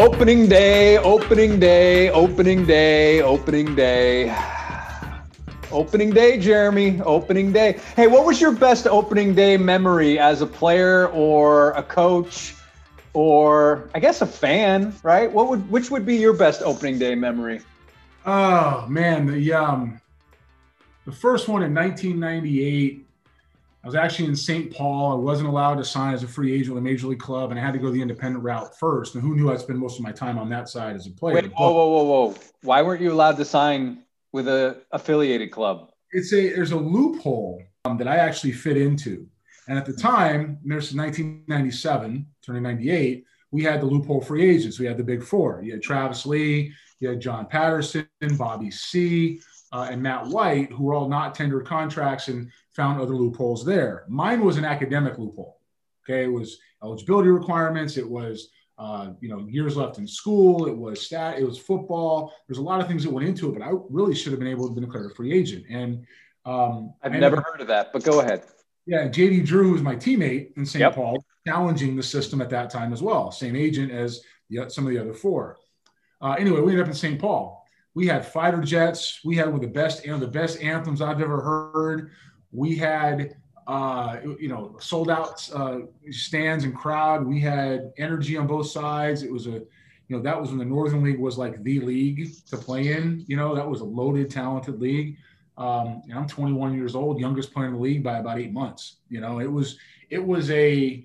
Opening day, opening day, opening day, opening day. Opening day, Jeremy. Opening day. Hey, what was your best opening day memory as a player or a coach or I guess a fan, right? What would which would be your best opening day memory? Oh man, the um the first one in 1998 I was actually in St. Paul. I wasn't allowed to sign as a free agent with a major league club, and I had to go the independent route first. And who knew I'd spend most of my time on that side as a player? Wait, whoa, whoa, whoa, whoa! Why weren't you allowed to sign with a affiliated club? It's a there's a loophole um, that I actually fit into, and at the time, there's 1997, turning 98, we had the loophole free agents. We had the big four. You had Travis Lee, you had John Patterson, Bobby Seay, uh, and Matt White, who were all not tendered contracts and found other loopholes there. Mine was an academic loophole. Okay, it was eligibility requirements. It was uh, you know years left in school. It was stat. It was football. There's a lot of things that went into it, but I really should have been able to be declared a free agent. And um, I've never heard of that, but go ahead. Yeah, JD Drew was my teammate in St. Yep. Paul, challenging the system at that time as well. Same agent as the, some of the other four. Uh, anyway, we ended up in St. Paul. We had fighter jets. We had one of the best, you know, the best anthems I've ever heard. We had, uh, you know, sold out uh, stands and crowd. We had energy on both sides. It was a, you know, that was when the Northern League was like the league to play in. You know, that was a loaded, talented league. Um, I'm 21 years old, youngest player in the league by about eight months. You know, it was it was a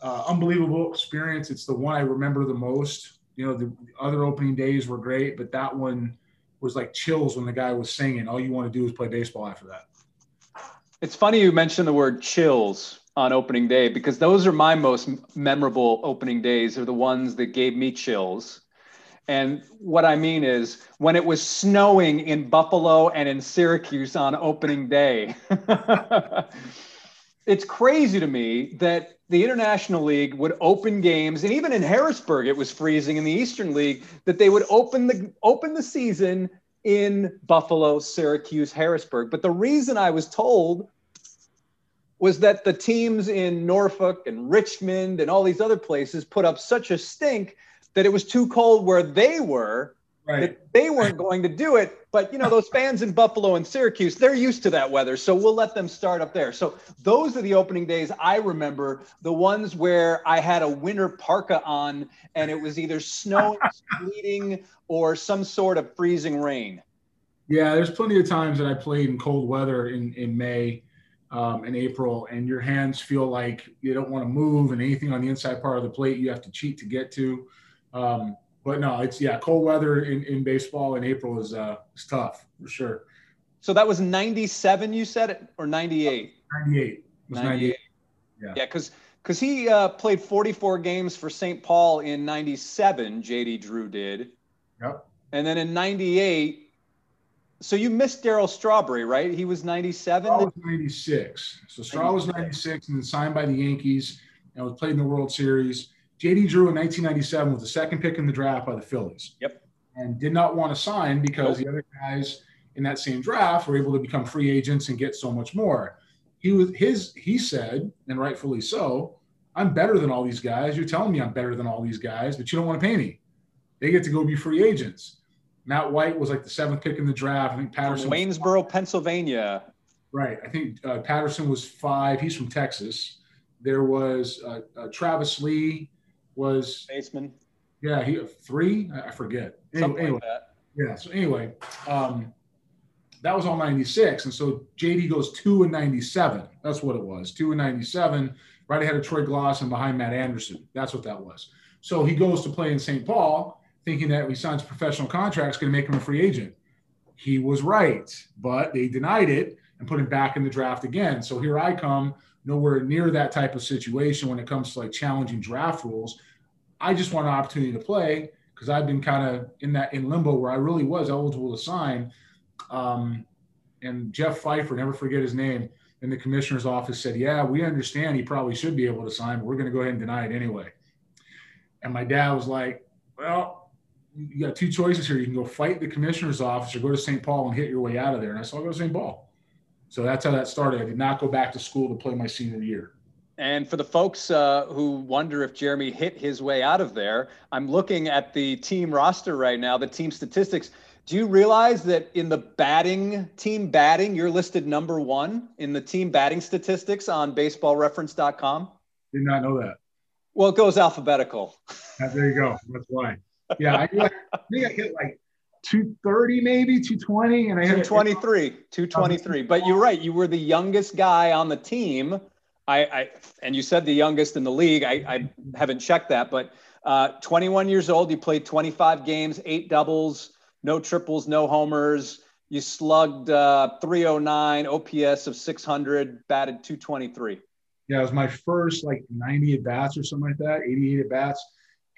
uh, unbelievable experience. It's the one I remember the most. You know, the other opening days were great, but that one was like chills when the guy was singing. All you want to do is play baseball after that. It's funny you mentioned the word chills on opening day because those are my most memorable opening days are the ones that gave me chills. And what I mean is when it was snowing in Buffalo and in Syracuse on opening day. it's crazy to me that the International League would open games, and even in Harrisburg, it was freezing in the Eastern League, that they would open the open the season in Buffalo, Syracuse, Harrisburg. But the reason I was told was that the teams in Norfolk and Richmond and all these other places put up such a stink that it was too cold where they were right. that they weren't going to do it. But you know, those fans in Buffalo and Syracuse, they're used to that weather, so we'll let them start up there. So those are the opening days I remember, the ones where I had a winter parka on and it was either snowing, sleeting, or some sort of freezing rain. Yeah, there's plenty of times that I played in cold weather in, in May um, and April, and your hands feel like you don't want to move, and anything on the inside part of the plate you have to cheat to get to. Um, but no, it's yeah, cold weather in, in baseball in April is uh, is tough for sure. So that was 97, you said it, or 98? 98. 98. 98. Yeah, yeah, because because he uh, played 44 games for St. Paul in 97, JD Drew did. Yep. And then in 98, so you missed Darryl Strawberry, right? He was 97? Straw was 96. So Straw was 96 and then signed by the Yankees and was played in the World Series. JD Drew in 1997 was the second pick in the draft by the Phillies. Yep. And did not want to sign because the other guys in that same draft were able to become free agents and get so much more. He was his he said, and rightfully so, I'm better than all these guys. You're telling me I'm better than all these guys, but you don't want to pay me. They get to go be free agents. Matt White was like the seventh pick in the draft. I think Patterson. From Waynesboro, Pennsylvania. Right. I think uh, Patterson was five. He's from Texas. There was uh, uh, Travis Lee was baseman. Yeah, he three. I forget. Anyway, anyway like yeah. So anyway, um, that was all 96. And so JD goes two and 97. That's what it was. Two and 97, right ahead of Troy Glaus and behind Matt Anderson. That's what that was. So he goes to play in St. Paul, thinking that he signs a professional contracts going to make him a free agent. He was right, but they denied it and put him back in the draft again. So here I come, nowhere near that type of situation when it comes to like challenging draft rules. I just want an opportunity to play because I've been kind of in that in limbo where I really was eligible to sign. Um, and Jeff Pfeiffer, never forget his name, in the commissioner's office said, "Yeah, we understand he probably should be able to sign, but we're going to go ahead and deny it anyway." And my dad was like, "Well, you got two choices here. You can go fight the commissioner's office or go to St. Paul and hit your way out of there." And I said, "I'll go to St. Paul." So that's how that started. I did not go back to school to play my senior year. And for the folks uh, who wonder if Jeremy hit his way out of there, I'm looking at the team roster right now, the team statistics. Do you realize that in the batting team batting, you're listed number one in the team batting statistics on baseballreference.com? Did not know that. Well, it goes alphabetical. There you go. That's why. Yeah, I, I think I hit like 230 maybe 220 and i hit 223 223 but you're right you were the youngest guy on the team. I, I and you said the youngest in the league. I, I haven't checked that but uh, 21 years old you played 25 games eight doubles no triples no homers. You slugged uh, 309 ops of 600 batted 223 yeah it was my first like 90 at bats or something like that 88 at bats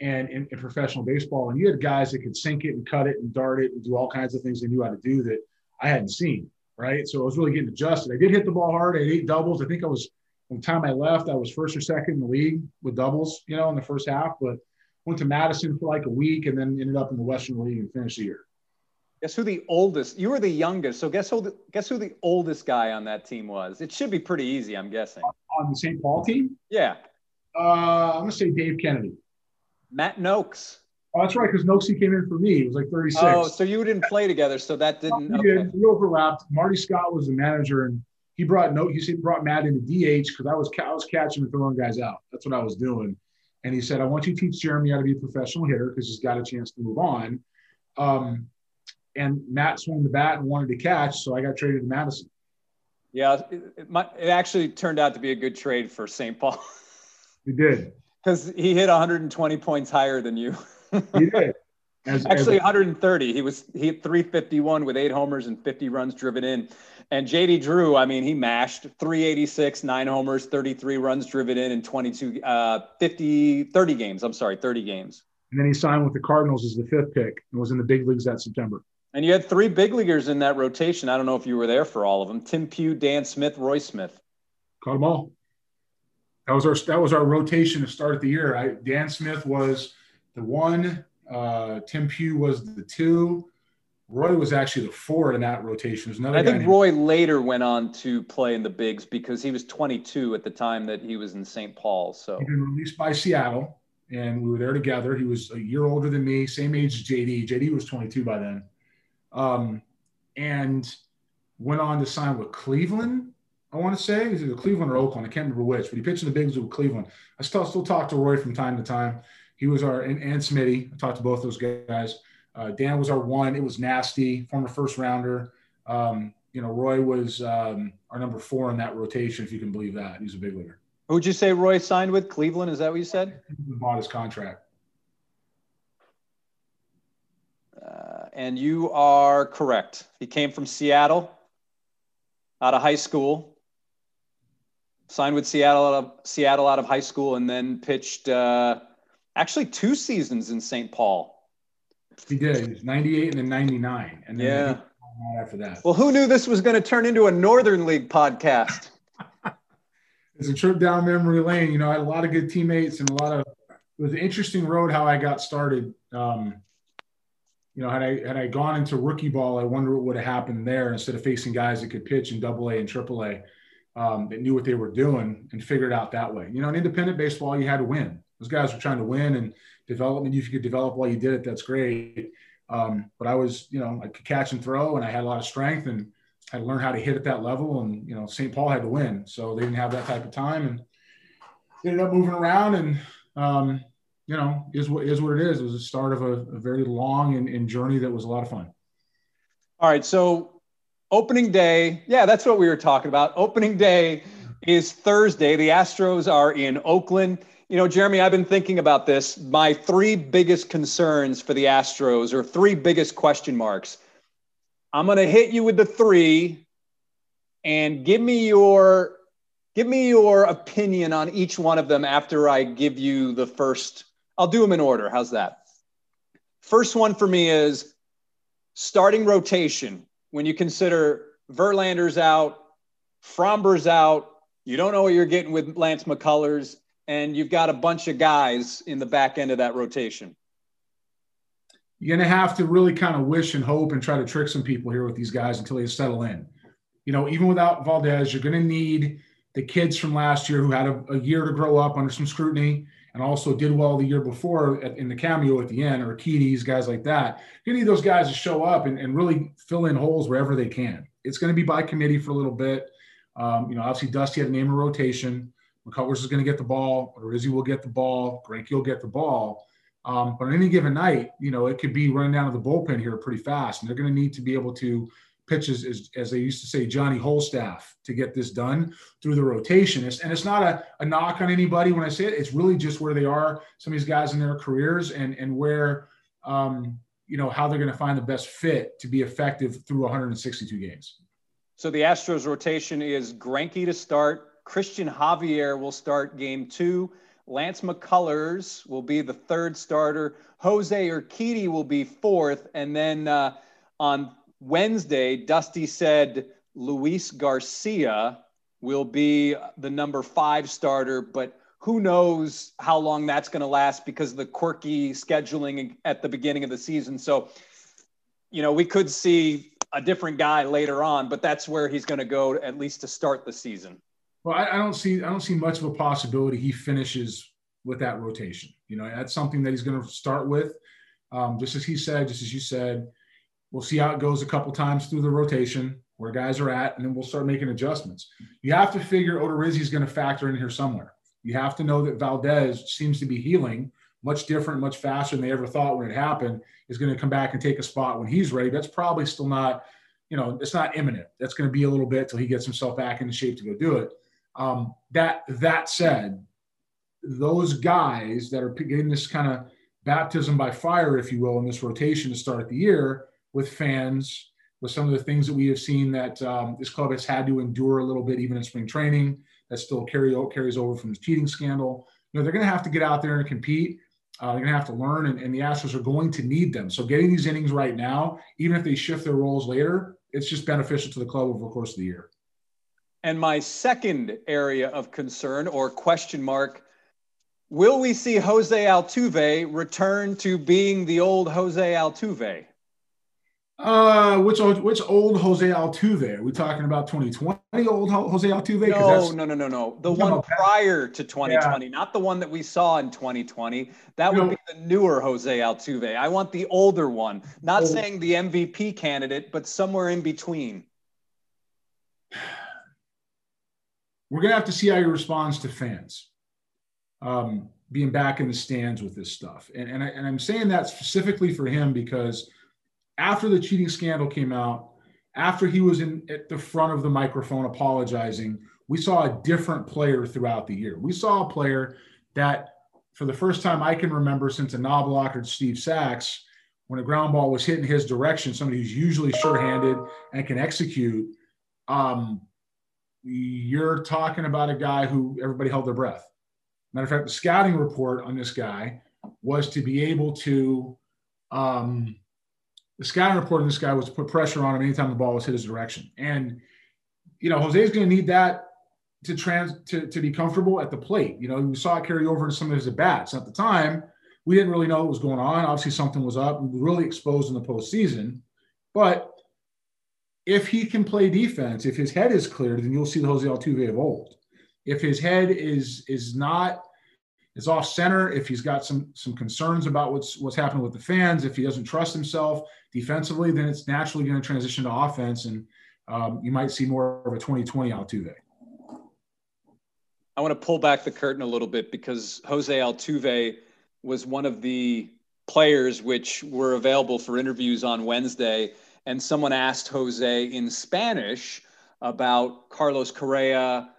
and in, in, professional baseball. And you had guys that could sink it and cut it and dart it and do all kinds of things they knew how to do that I hadn't seen. Right. So I was really getting adjusted. I did hit the ball hard. I had eight doubles. I think I was, from the time I left, I was first or second in the league with doubles, you know, in the first half. But went to Madison for like a week and then ended up in the Western League and finished the year. Guess who the oldest? You were the youngest. So guess who? The, guess who the oldest guy on that team was? It should be pretty easy, I'm guessing. On the St. Paul team? Yeah. Uh, I'm gonna say Dave Kennedy. Matt Nokes. Oh, that's right, because Nokesy came in for me. He was like 36. Oh, so you didn't play together, so that didn't. We okay. did. We overlapped. Marty Scott was the manager, and he brought no. He said brought Matt into DH because I was I was catching and throwing guys out. That's what I was doing. And he said, I want you to teach Jeremy how to be a professional hitter because he's got a chance to move on. Um, and Matt swung the bat and wanted to catch, so I got traded to Madison. Yeah, it, it, it actually turned out to be a good trade for St. Paul. He did because he hit 120 points higher than you. he did. As, Actually, as 130. He was he hit 351 with eight homers and 50 runs driven in. And JD Drew, I mean, he mashed 386, nine homers, 33 runs driven in, and 22, uh, 50, 30 games. I'm sorry, 30 games. And then he signed with the Cardinals as the fifth pick and was in the big leagues that September. And you had three big leaguers in that rotation. I don't know if you were there for all of them. Tim Pugh, Dan Smith, Roy Smith. Caught them all that was our that was our rotation to start the year. I, Dan Smith was the one, uh, Tim Pugh was the two, Roy was actually the four in that rotation. There's another I think Roy later went on to play in the bigs because he was 22 at the time that he was in St. Paul. So he been released by Seattle, and we were there together. He was a year older than me, same age as JD. JD was 22 by then, um, and went on to sign with Cleveland I want to say he's either Cleveland or Oakland. I can't remember which, but he pitched in the bigs with Cleveland. I still still talk to Roy from time to time. He was our and, and Smitty. I talked to both those guys. Uh, Dan was our one. It was nasty, former first rounder. Um, you know, Roy was um, our number four in that rotation, if you can believe that. He's a big leader. Who'd you say Roy signed with? Cleveland? Is that what you said? He bought his contract. Uh, and you are correct. He came from Seattle out of high school signed with Seattle out of Seattle out of high school, and then pitched uh, actually two seasons in St. Paul. He did. He was 98 and then 99. And then yeah. after that. Well, who knew this was going to turn into a Northern League podcast? it's a trip down memory lane. You know, I had a lot of good teammates and a lot of, it was an interesting road how I got started. Um, you know, had I had I gone into rookie ball, I wonder what would have happened there instead of facing guys that could pitch in double A and triple A um, that knew what they were doing and figured out that way. You know, in independent baseball, you had to win. Those guys were trying to win and development. If you could develop while you did it, that's great. Um, but I was, you know, I could catch and throw, and I had a lot of strength, and had to learn how to hit at that level. And you know, St. Paul had to win, so they didn't have that type of time, and ended up moving around. And um, you know, is what is what it is. It was the start of a, a very long and, and journey that was a lot of fun. All right, so opening day. Yeah, that's what we were talking about. Opening day is Thursday. The Astros are in Oakland. You know, Jeremy, I've been thinking about this. My three biggest concerns for the Astros or three biggest question marks. I'm going to hit you with the three and give me your give me your opinion on each one of them after I give you the first. I'll do them in order. How's that? First one for me is starting rotation when you consider Verlander's out, Framber's out, you don't know what you're getting with Lance McCullers, and you've got a bunch of guys in the back end of that rotation. You're going to have to really kind of wish and hope and try to trick some people here with these guys until they settle in. You know, even without Valdez, you're going to need the kids from last year who had a, a year to grow up under some scrutiny and also did well the year before at, in the cameo at the end, or Keaties, guys like that. You need those guys to show up and, and really fill in holes wherever they can. It's going to be by committee for a little bit. Um, you know, obviously Dusty had a name of rotation. McCullers is going to get the ball, Odorizzi will get the ball, Greinke will get the ball. Um, but on any given night, you know, it could be running down to the bullpen here pretty fast, and they're going to need to be able to pitch as, as, they used to say, Johnny Holstaff to get this done through the rotation. It's, and it's not a, a knock on anybody when I say it. It's really just where they are, some of these guys in their careers, and and where um, you know how they're going to find the best fit to be effective through 162 games. So the Astros rotation is Greinke to start. Christian Javier will start game two. Lance McCullers will be the third starter. Jose Urquidy will be fourth. And then uh, on Wednesday, Dusty said Luis Garcia will be the number five starter, but who knows how long that's going to last because of the quirky scheduling at the beginning of the season. So, you know, we could see a different guy later on, but that's where he's going to go at least to start the season. Well, I, I, don't see I don't see much of a possibility he finishes with that rotation. You know, that's something that he's going to start with. Um, just as he said, just as you said, we'll see how it goes a couple times through the rotation where guys are at, and then we'll start making adjustments. You have to figure Odorizzi is going to factor in here somewhere. You have to know that Valdez seems to be healing much different, much faster than they ever thought when it happened, is going to come back and take a spot when he's ready. That's probably still not, you know, it's not imminent. That's going to be a little bit till he gets himself back into shape to go do it. Um, that that said, those guys that are getting this kind of baptism by fire, if you will, in this rotation to start the year with fans, with some of the things that we have seen that um, this club has had to endure a little bit, even in spring training, that still carry, carries over from the cheating scandal. You know, they're going to have to get out there and compete. Uh, they're going to have to learn, and, and the Astros are going to need them. So getting these innings right now, even if they shift their roles later, it's just beneficial to the club over the course of the year. And my second area of concern or question mark will we see Jose Altuve return to being the old Jose Altuve? Uh, which old, which old Jose Altuve? Are we talking about 2020 old Jose Altuve? No, no, no, no, no. The one prior to 2020, yeah. not the one that we saw in 2020. That would know, be the newer Jose Altuve. I want the older one. Not old. saying the MVP candidate, but somewhere in between. We're gonna have to see how he responds to fans. Um, being back in the stands with this stuff, and and, I, and I'm saying that specifically for him because after the cheating scandal came out, after he was in at the front of the microphone apologizing, we saw a different player throughout the year. We saw a player that, for the first time I can remember since a knob Steve Sax, when a ground ball was hit in his direction, somebody who's usually sure-handed and can execute. Um, you're talking about a guy who everybody held their breath. Matter of fact, the scouting report on this guy was to be able to um, the scouting report on this guy was to put pressure on him anytime the ball was hit his direction. And, you know, Jose's going to need that to trans to, to be comfortable at the plate. You know, we saw it carry over into some of his at bats. At the time, we didn't really know what was going on. Obviously, something was up. We really exposed in the postseason. But if he can play defense, if his head is cleared, then you'll see the Jose Altuve of old. If his head is is not is off center, if he's got some some concerns about what's what's happening with the fans, if he doesn't trust himself, defensively, then it's naturally going to transition to offense, and um, you might see more of a 2020 Altuve. I want to pull back the curtain a little bit because Jose Altuve was one of the players which were available for interviews on Wednesday, and someone asked Jose in Spanish about Carlos Correa,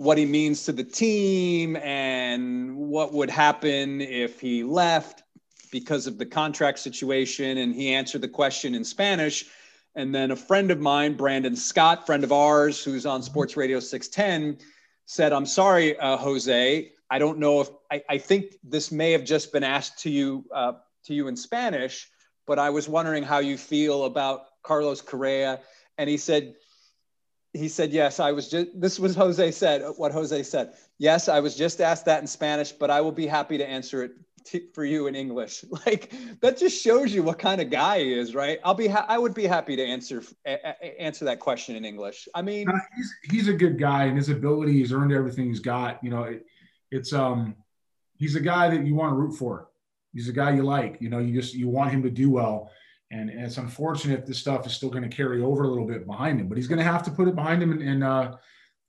what he means to the team, and what would happen if he left because of the contract situation. And he answered the question in Spanish. And then a friend of mine, Brandon Scott, friend of ours, who's on Sports Radio 610, said, I'm sorry, uh, Jose. I don't know if I, I, think this may have just been asked to you uh, to you in Spanish, but I was wondering how you feel about Carlos Correa. And he said, he said, yes, I was just, this was Jose said, what Jose said. Yes, I was just asked that in Spanish, but I will be happy to answer it t- for you in English. Like that just shows you what kind of guy he is, right? I'll be ha- I would be happy to answer a- answer that question in English. I mean, uh, he's he's a good guy, and his ability, he's earned everything he's got. You know, it, it's um, he's a guy that you want to root for. He's a guy you like. You know, you just you want him to do well. And, and it's unfortunate this stuff is still going to carry over a little bit behind him, but he's going to have to put it behind him and and, uh,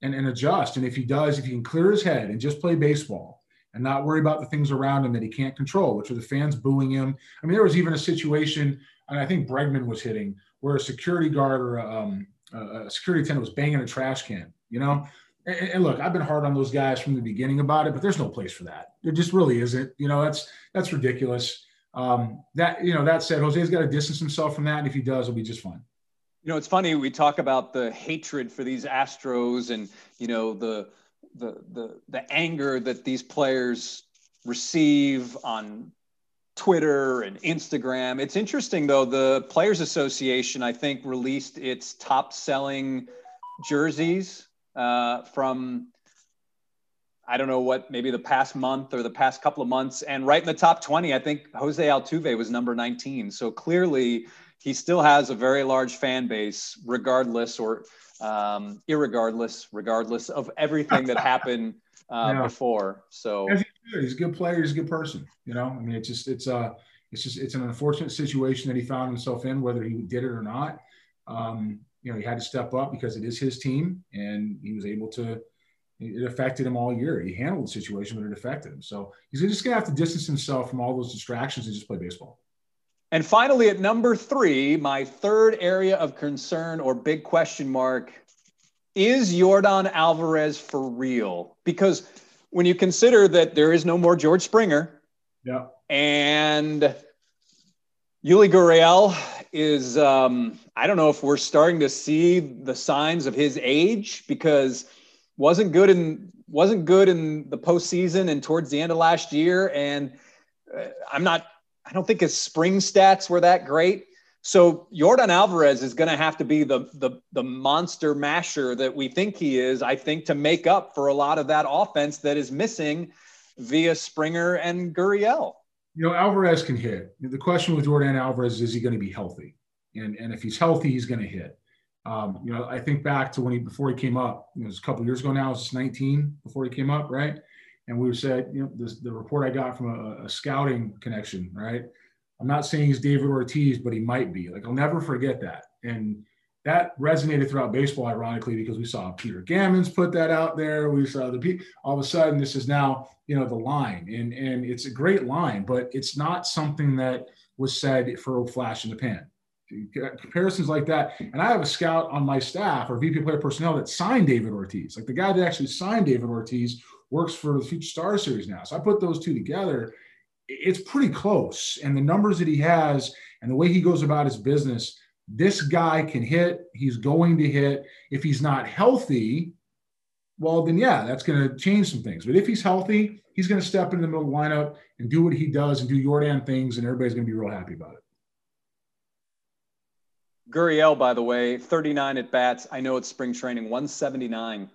and and adjust. And if he does, if he can clear his head and just play baseball, and not worry about the things around him that he can't control, which are the fans booing him. I mean, there was even a situation, and I think Bregman was hitting, where a security guard or a, um, a security attendant was banging a trash can, you know? And, and, look, I've been hard on those guys from the beginning about it, but there's no place for that. There just really isn't. You know, that's that's ridiculous. Um, that you know, that said, Jose's got to distance himself from that, and if he does, it'll be just fine. You know, it's funny we talk about the hatred for these Astros, and you know the the the the anger that these players receive on Twitter and Instagram. It's interesting though. The Players Association, I think, released its top selling jerseys uh, from I don't know what maybe the past month or the past couple of months, and right in the top twenty, I think Jose Altuve was number nineteen. So clearly, he still has a very large fan base, regardless or um, irregardless, regardless of everything that happened uh, yeah. before. So he's a good player. He's a good person. You know, I mean, it's just it's a it's just it's an unfortunate situation that he found himself in, whether he did it or not. Um, you know, he had to step up because it is his team, and he was able to. It affected him all year. He handled the situation, but it affected him. So he's just going to have to distance himself from all those distractions and just play baseball. And finally, at number three, my third area of concern or big question mark is Yordan Alvarez for real? Because when you consider that there is no more George Springer, yeah, and Yuli Gurriel is, um, I don't know if we're starting to see the signs of his age because wasn't good in wasn't good in the postseason and towards the end of last year, and uh, I'm not I don't think his spring stats were that great. So Yordan Alvarez is going to have to be the, the the monster masher that we think he is. I think to make up for a lot of that offense that is missing via Springer and Gurriel. You know, Alvarez can hit. The question with Yordan Alvarez is, is he going to be healthy? And and if he's healthy, he's going to hit. Um, you know, I think back to when he before he came up. It was a couple years ago now. It was 19 before he came up, right? and we said, you know, this, the report I got from a, a, scouting connection, right? I'm not saying he's David Ortiz, but he might be. Like I'll never forget that, and that resonated throughout baseball, ironically, because we saw Peter Gammons put that out there. We saw the all of a sudden this is now you know the line, and and it's a great line, but it's not something that was said for a flash in the pan. Comparisons like that, and I have a scout on my staff or VP player personnel that signed David Ortiz, like the guy that actually signed David Ortiz works for the Future Star Series now. So I put those two together. It's pretty close. And the numbers that he has and the way he goes about his business, this guy can hit. He's going to hit. If he's not healthy, well, then yeah, that's going to change some things. But if he's healthy, he's going to step in the middle of the lineup and do what he does and do Yordan things, and everybody's going to be real happy about it. Gurriel, by the way, 39 at bats. I know it's spring training, 179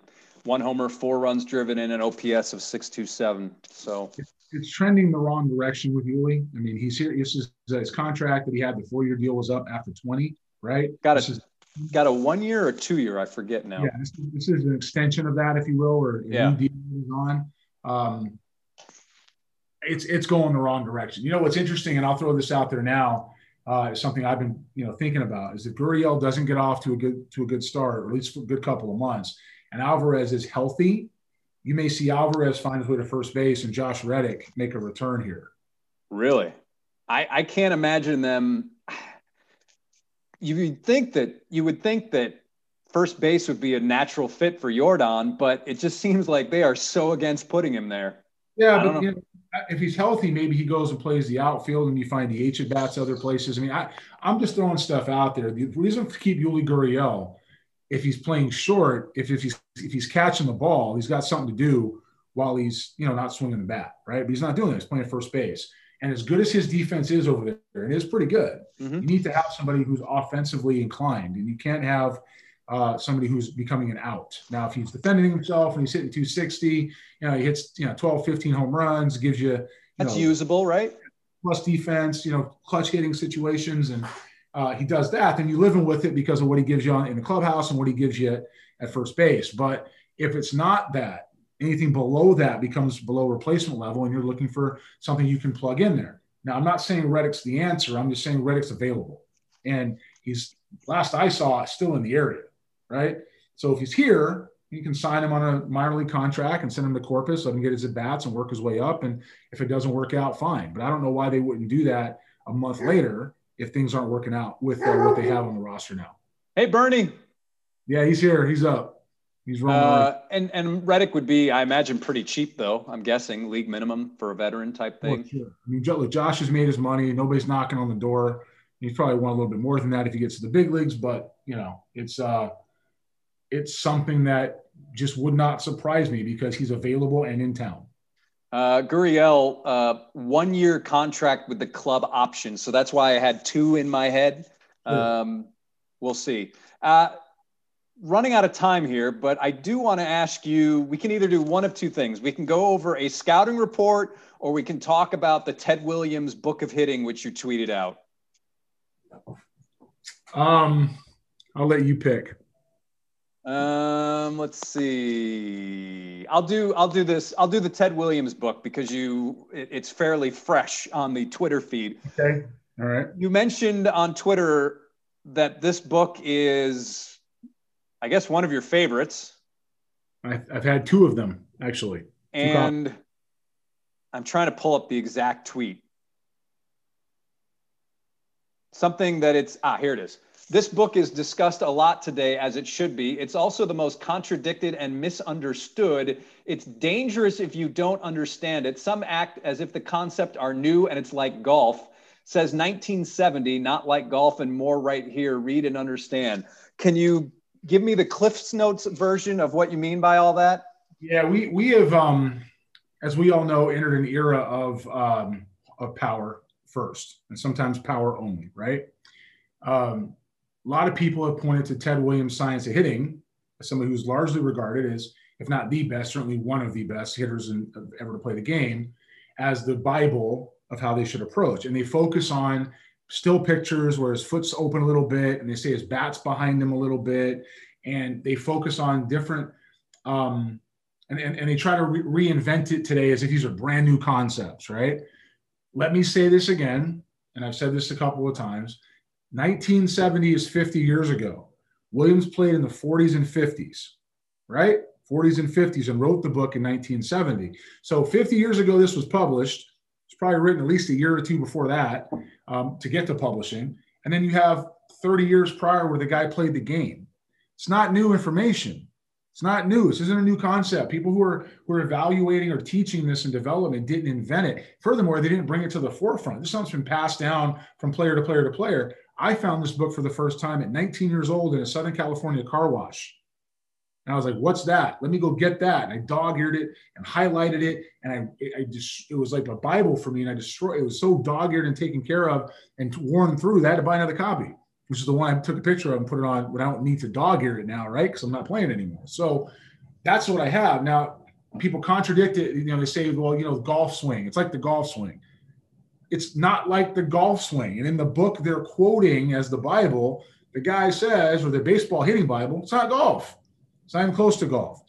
one homer, four runs driven in an OPS of 627. So it's trending the wrong direction with Yuli. I mean, he's here. This is his contract that he had. The four year deal was up after 20, right? Got it. Got a one year or two year? I forget now. Yeah, this, this, is an extension of that, if you will, or yeah. new deal on. Um, it's it's going the wrong direction. You know what's interesting, and I'll throw this out there now. Uh, is something I've been you know thinking about is if Gurriel doesn't get off to a good to a good start, or at least for a good couple of months, and Alvarez is healthy, you may see Alvarez find his way to first base and Josh Reddick make a return here. Really? I, I can't imagine them. You would think that you would think that first base would be a natural fit for Yordan, but it just seems like they are so against putting him there. Yeah, but you know, if he's healthy, maybe he goes and plays the outfield, and you find the H at bats other places. I mean, I, I'm just throwing stuff out there. The reason to keep Yuli Gurriel if he's playing short, if, if he's if he's catching the ball, he's got something to do while he's you know not swinging the bat, right? But he's not doing that. He's playing first base. And as good as his defense is over there, and it is pretty good, mm-hmm. you need to have somebody who's offensively inclined, and you can't have uh, somebody who's becoming an out. Now, if he's defending himself and he's hitting 260, you know, he hits you know 12, 15 home runs, gives you That's know, usable, right? Plus defense, you know, clutch hitting situations, and uh, he does that. Then you live in with it because of what he gives you in the clubhouse and what he gives you at first base. But if it's not that, anything below that becomes below replacement level, and you're looking for something you can plug in there. Now, I'm not saying Reddick's the answer. I'm just saying Reddick's available, and he's last I saw still in the area, right? So if he's here, you can sign him on a minor league contract and send him to Corpus, let him get his at bats and work his way up. And if it doesn't work out, fine. But I don't know why they wouldn't do that a month later if things aren't working out with uh, what they have on the roster now. Hey, Bernie. Yeah, he's here. He's up. He's rolling. Uh, and and Reddick would be, I imagine, pretty cheap though. I'm guessing league minimum for a veteran type thing. Well, sure. I mean, Josh has made his money. Nobody's knocking on the door. He's probably won a little bit more than that if he gets to the big leagues. But you know, it's uh, it's something that just would not surprise me because he's available and in town. Uh, Gurriel, uh, one year contract with the club option. So that's why I had two in my head. Um, we'll see. Uh, running out of time here, but I do want to ask you we can either do one of two things. We can go over a scouting report or we can talk about the Ted Williams book of hitting, which you tweeted out. Um, I'll let you pick. Um, let's see. I'll do I'll do this. I'll do the Ted Williams book because you it, it's fairly fresh on the Twitter feed. Okay. All right. You mentioned on Twitter that this book is I guess one of your favorites. I've, I've had two of them actually. And I'm trying to pull up the exact tweet. Something that it's ah here it is. This book is discussed a lot today, as it should be. It's also the most contradicted and misunderstood. It's dangerous if you don't understand it. Some act as if the concept are new and it's like golf. Says 1970, not like golf and more right here. Read and understand. Can you give me the Cliff's Notes version of what you mean by all that? Yeah, we we have, um, as we all know, entered an era of um, of power first, and sometimes power only. Right. Um, a lot of people have pointed to Ted Williams' science of hitting somebody who's largely regarded as, if not the best, certainly one of the best hitters in, ever to play the game, as the Bible of how they should approach. And they focus on still pictures where his foot's open a little bit and they say his bat's behind him a little bit. And they focus on different um, and, and, and they try to re- reinvent it today as if these are brand new concepts right? Let me say this again and i've said this a couple of times 1970 is 50 years ago williams played in the 40s and 50s right 40s and 50s and wrote the book in 1970 so 50 years ago this was published it's probably written at least a year or two before that um, to get to publishing. And then you have 30 years prior where the guy played the game. It's not new information. It's not new. This isn't a new concept. People who are who are evaluating or teaching this in development didn't invent it. Furthermore, they didn't bring it to the forefront. This something's been passed down from player to player to player. I found this book for the first time at 19 years old in a Southern California car wash. And I was like, what's that? Let me go get that. And I dog eared it and highlighted it. And I, I just, it was like a Bible for me. And I destroyed, it was so dog eared and taken care of and worn through that I had to buy another copy, which is the one I took a picture of and put it on when I don't need to dog ear it now, right? Because I'm not playing anymore. So that's what I have. Now, people contradict it. You know, they say, well, you know, golf swing. It's like the golf swing. It's not like the golf swing. And in the book they're quoting as the Bible, the guy says, or the baseball hitting Bible, it's not golf it's not even close to golf.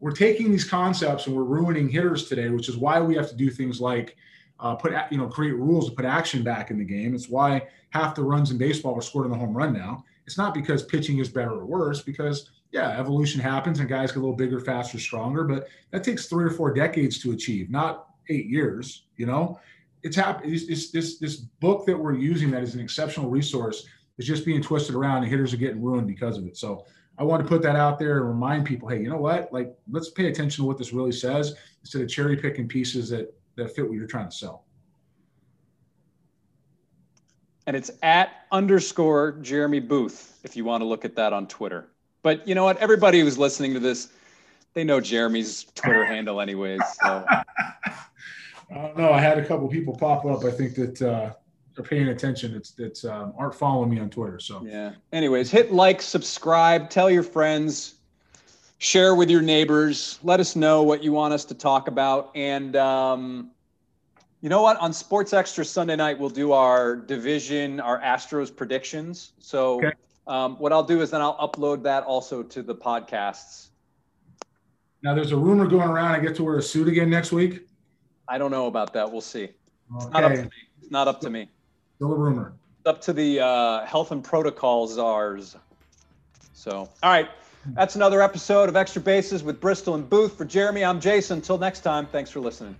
We're taking these concepts and we're ruining hitters today, which is why we have to do things like uh, put you know create rules to put action back in the game. It's why half the runs in baseball are scored in the home run now. It's not because pitching is better or worse, because yeah, evolution happens and guys get a little bigger, faster, stronger, but that takes three or four decades to achieve, not eight years. You know, it's happening. It's, this this book that we're using that is an exceptional resource is just being twisted around, and hitters are getting ruined because of it. So I want to put that out there and remind people, hey, you know what? Like, let's pay attention to what this really says instead of cherry picking pieces that that fit what you're trying to sell. And it's at underscore Jeremy Booth if you want to look at that on Twitter. But you know what? Everybody who's listening to this, they know Jeremy's Twitter handle, anyways. So. Uh, no, I had a couple people pop up. I think that uh, are paying attention it's it's um, aren't following me on Twitter. So yeah. Anyways, hit like, subscribe, tell your friends, share with your neighbors. Let us know what you want us to talk about, and um, You know what? On Sports Extra Sunday night, we'll do our division, our Astros predictions. So Okay. um, what I'll do is then I'll upload that also to the podcasts. Now, there's a rumor going around. I get to wear a suit again next week. I don't know about that. We'll see. It's not up to Okay, me. It's not up to me. still a rumor. It's up to the uh, health and protocol czars. So, all right. That's another episode of Extra Bases with Bristol and Booth. For Jeremy, I'm Jason. Until next time, thanks for listening.